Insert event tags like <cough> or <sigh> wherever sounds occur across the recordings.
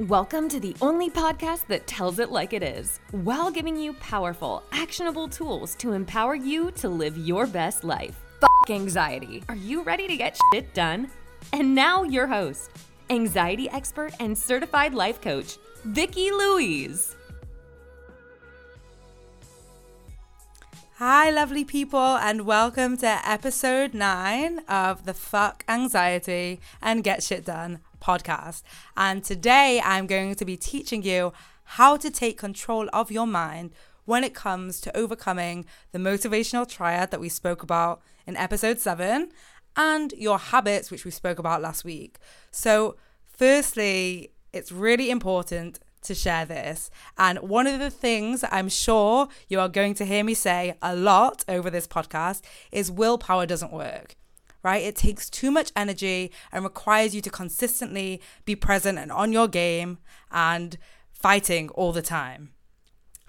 Welcome to the only podcast that tells it like it is, while giving you powerful, actionable tools to empower you to live your best life. Fuck anxiety. Are you ready to get shit done? And now your host, anxiety expert and certified life coach, Vicki Louise. Hi, lovely people, and welcome to episode nine of the Fuck Anxiety and Get Shit Done podcast. And today I'm going to be teaching you how to take control of your mind when it comes to overcoming the motivational triad that we spoke about in episode seven and your habits, which we spoke about last week. So, firstly, it's really important to share this. And one of the things I'm sure you are going to hear me say a lot over this podcast is willpower doesn't work right? It takes too much energy and requires you to consistently be present and on your game and fighting all the time.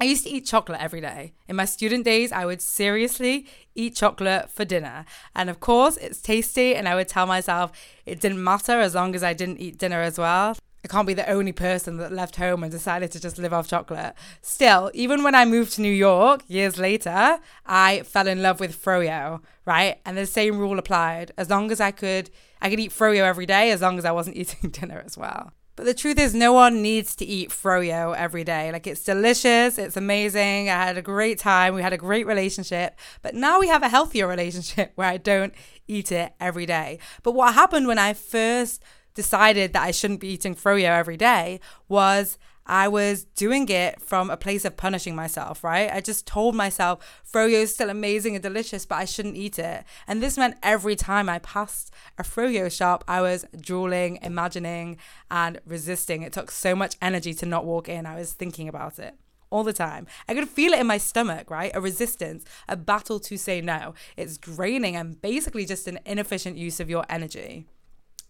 I used to eat chocolate every day. In my student days, I would seriously eat chocolate for dinner. And of course, it's tasty, and I would tell myself it didn't matter as long as I didn't eat dinner as well. I can't be the only person that left home and decided to just live off chocolate. Still, even when I moved to New York years later, I fell in love with froyo, right? And the same rule applied. As long as I could, I could eat froyo every day as long as I wasn't <laughs> eating dinner as well. But the truth is, no one needs to eat froyo every day. Like, it's delicious, it's amazing. I had a great time, we had a great relationship. But now we have a healthier <laughs> relationship where I don't eat it every day. But what happened when I first decided that I shouldn't be eating froyo every day was I was doing it from a place of punishing myself, right? I just told myself froyo is still amazing and delicious, but I shouldn't eat it. And this meant every time I passed a froyo shop, I was drooling, imagining, and resisting. It took so much energy to not walk in. I was thinking about it all the time. I could feel it in my stomach, right? A resistance, a battle to say no. It's draining and basically just an inefficient use of your energy.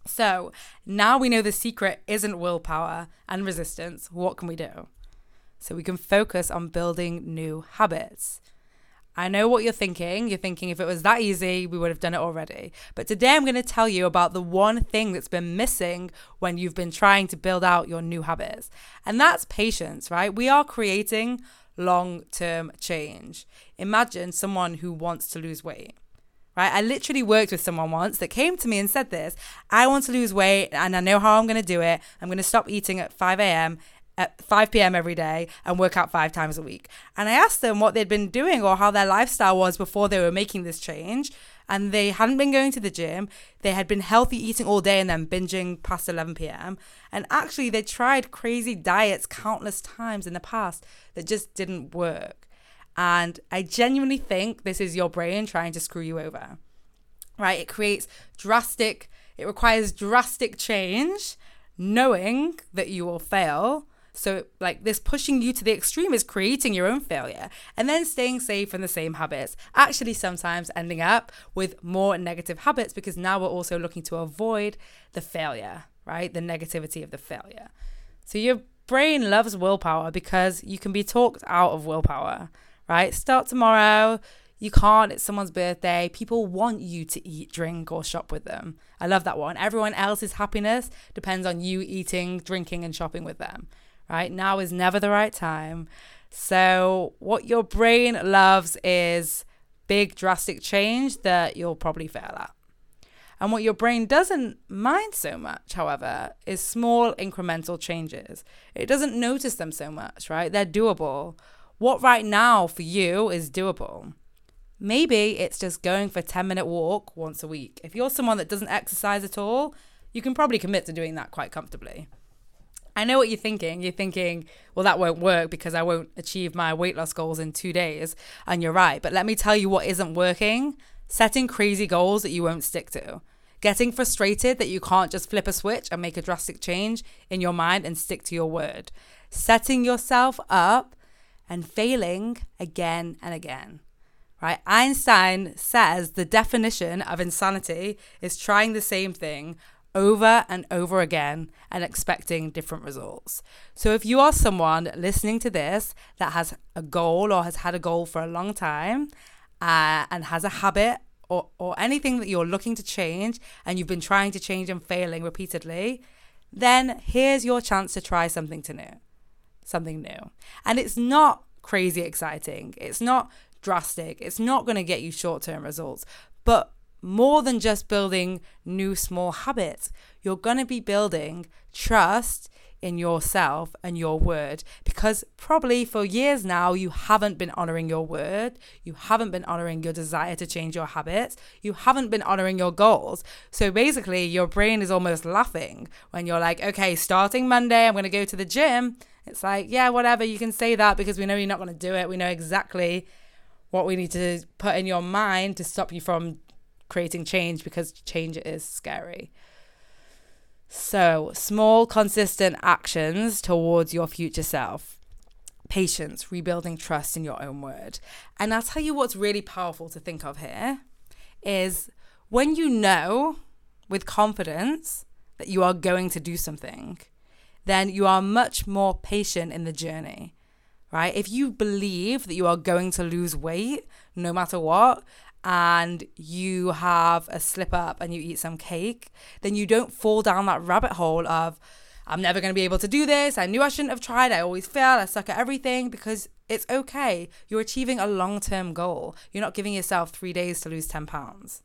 So now we know the secret isn't willpower and resistance. What can we do? So we can focus on building new habits. I know what you're thinking. You're thinking if it was that easy, we would have done it already. But today I'm going to tell you about the one thing that's been missing when you've been trying to build out your new habits. And that's patience, right? We are creating long term change. Imagine someone who wants to lose weight right? I literally worked with someone once that came to me and said this I want to lose weight and I know how I'm going to do it. I'm going to stop eating at 5 a.m. At 5 p.m. every day and work out five times a week. And I asked them what they'd been doing or how their lifestyle was before they were making this change. And they hadn't been going to the gym. They had been healthy eating all day and then binging past 11 p.m. And actually, they tried crazy diets countless times in the past that just didn't work. And I genuinely think this is your brain trying to screw you over, right? It creates drastic, it requires drastic change, knowing that you will fail. So, like this pushing you to the extreme is creating your own failure and then staying safe in the same habits, actually, sometimes ending up with more negative habits because now we're also looking to avoid the failure, right? The negativity of the failure. So, your brain loves willpower because you can be talked out of willpower right? Start tomorrow. You can't, it's someone's birthday. People want you to eat, drink, or shop with them. I love that one. Everyone else's happiness depends on you eating, drinking, and shopping with them, right? Now is never the right time. So, what your brain loves is big, drastic change that you'll probably fail at. And what your brain doesn't mind so much, however, is small incremental changes. It doesn't notice them so much, right? They're doable what right now for you is doable. Maybe it's just going for a 10 minute walk once a week. If you're someone that doesn't exercise at all, you can probably commit to doing that quite comfortably. I know what you're thinking. You're thinking, well, that won't work because I won't achieve my weight loss goals in two days. And you're right. But let me tell you what isn't working setting crazy goals that you won't stick to. Getting frustrated that you can't just flip a switch and make a drastic change in your mind and stick to your word. Setting yourself up and failing again and again. Right? Einstein says the definition of insanity is trying the same thing over and over again and expecting different results. So, if you are someone listening to this that has a goal or has had a goal for a long time uh, and has a habit or, or anything that you're looking to change and you've been trying to change and failing repeatedly, then here's your chance to try something to new. Something new. And it's not crazy exciting. It's not drastic. It's not going to get you short-term results. But more than just building new small habits, you're going to be building trust in yourself and your word because probably for years now you haven't been honoring your word, you haven't been honoring your desire to change your habits, you haven't been honoring your goals. So basically, your brain is almost laughing when you're like, okay, starting Monday, I'm going to go to the gym. It's like, yeah, whatever, you can say that because we know you're not going to do it. We know exactly what we need to put in your mind to stop you from creating change because change is scary. So, small, consistent actions towards your future self. Patience, rebuilding trust in your own word. And I'll tell you what's really powerful to think of here is when you know with confidence that you are going to do something, then you are much more patient in the journey, right? If you believe that you are going to lose weight no matter what, and you have a slip up and you eat some cake, then you don't fall down that rabbit hole of, I'm never going to be able to do this. I knew I shouldn't have tried. I always fail. I suck at everything because it's okay. You're achieving a long term goal. You're not giving yourself three days to lose 10 pounds.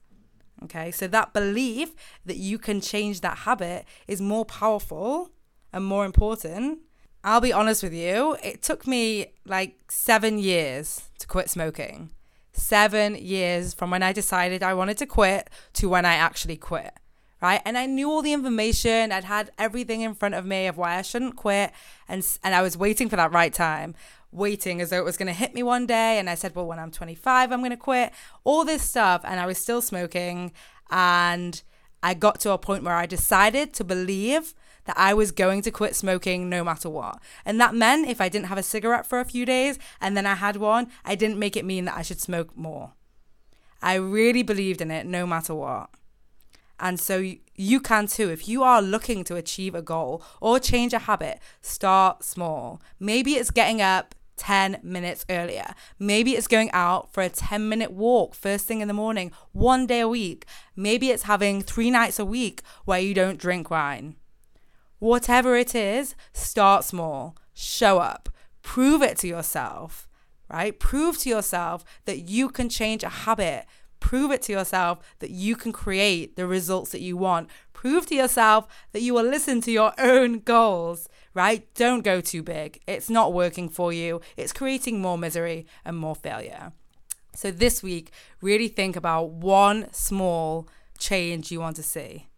Okay. So that belief that you can change that habit is more powerful and more important. I'll be honest with you, it took me like seven years to quit smoking seven years from when I decided I wanted to quit to when I actually quit. Right. And I knew all the information. I'd had everything in front of me of why I shouldn't quit. And, and I was waiting for that right time, waiting as though it was going to hit me one day. And I said, well, when I'm 25, I'm going to quit. All this stuff. And I was still smoking. And I got to a point where I decided to believe that I was going to quit smoking no matter what. And that meant if I didn't have a cigarette for a few days and then I had one, I didn't make it mean that I should smoke more. I really believed in it no matter what. And so you can too. If you are looking to achieve a goal or change a habit, start small. Maybe it's getting up 10 minutes earlier. Maybe it's going out for a 10 minute walk first thing in the morning, one day a week. Maybe it's having three nights a week where you don't drink wine. Whatever it is, start small, show up, prove it to yourself, right? Prove to yourself that you can change a habit. Prove it to yourself that you can create the results that you want. Prove to yourself that you will listen to your own goals, right? Don't go too big. It's not working for you. It's creating more misery and more failure. So this week, really think about one small change you want to see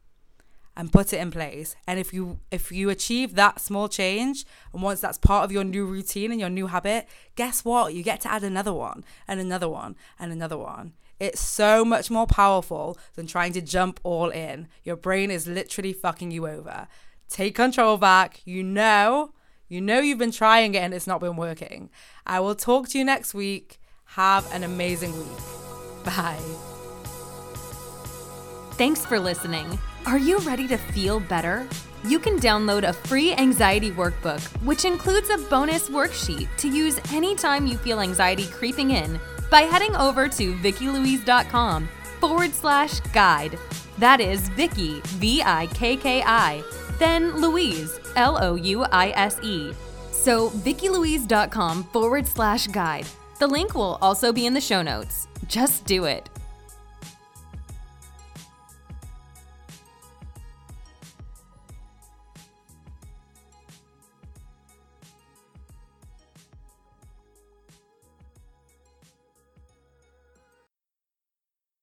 and put it in place. And if you if you achieve that small change and once that's part of your new routine and your new habit, guess what? You get to add another one and another one and another one. It's so much more powerful than trying to jump all in. Your brain is literally fucking you over. Take control back. You know, you know you've been trying it and it's not been working. I will talk to you next week. Have an amazing week. Bye. Thanks for listening. Are you ready to feel better? You can download a free anxiety workbook, which includes a bonus worksheet to use anytime you feel anxiety creeping in by heading over to VickiLouise.com forward slash guide. That is Vicki, V I K K I, then Louise, L O U I S E. So, VickiLouise.com forward slash guide. The link will also be in the show notes. Just do it.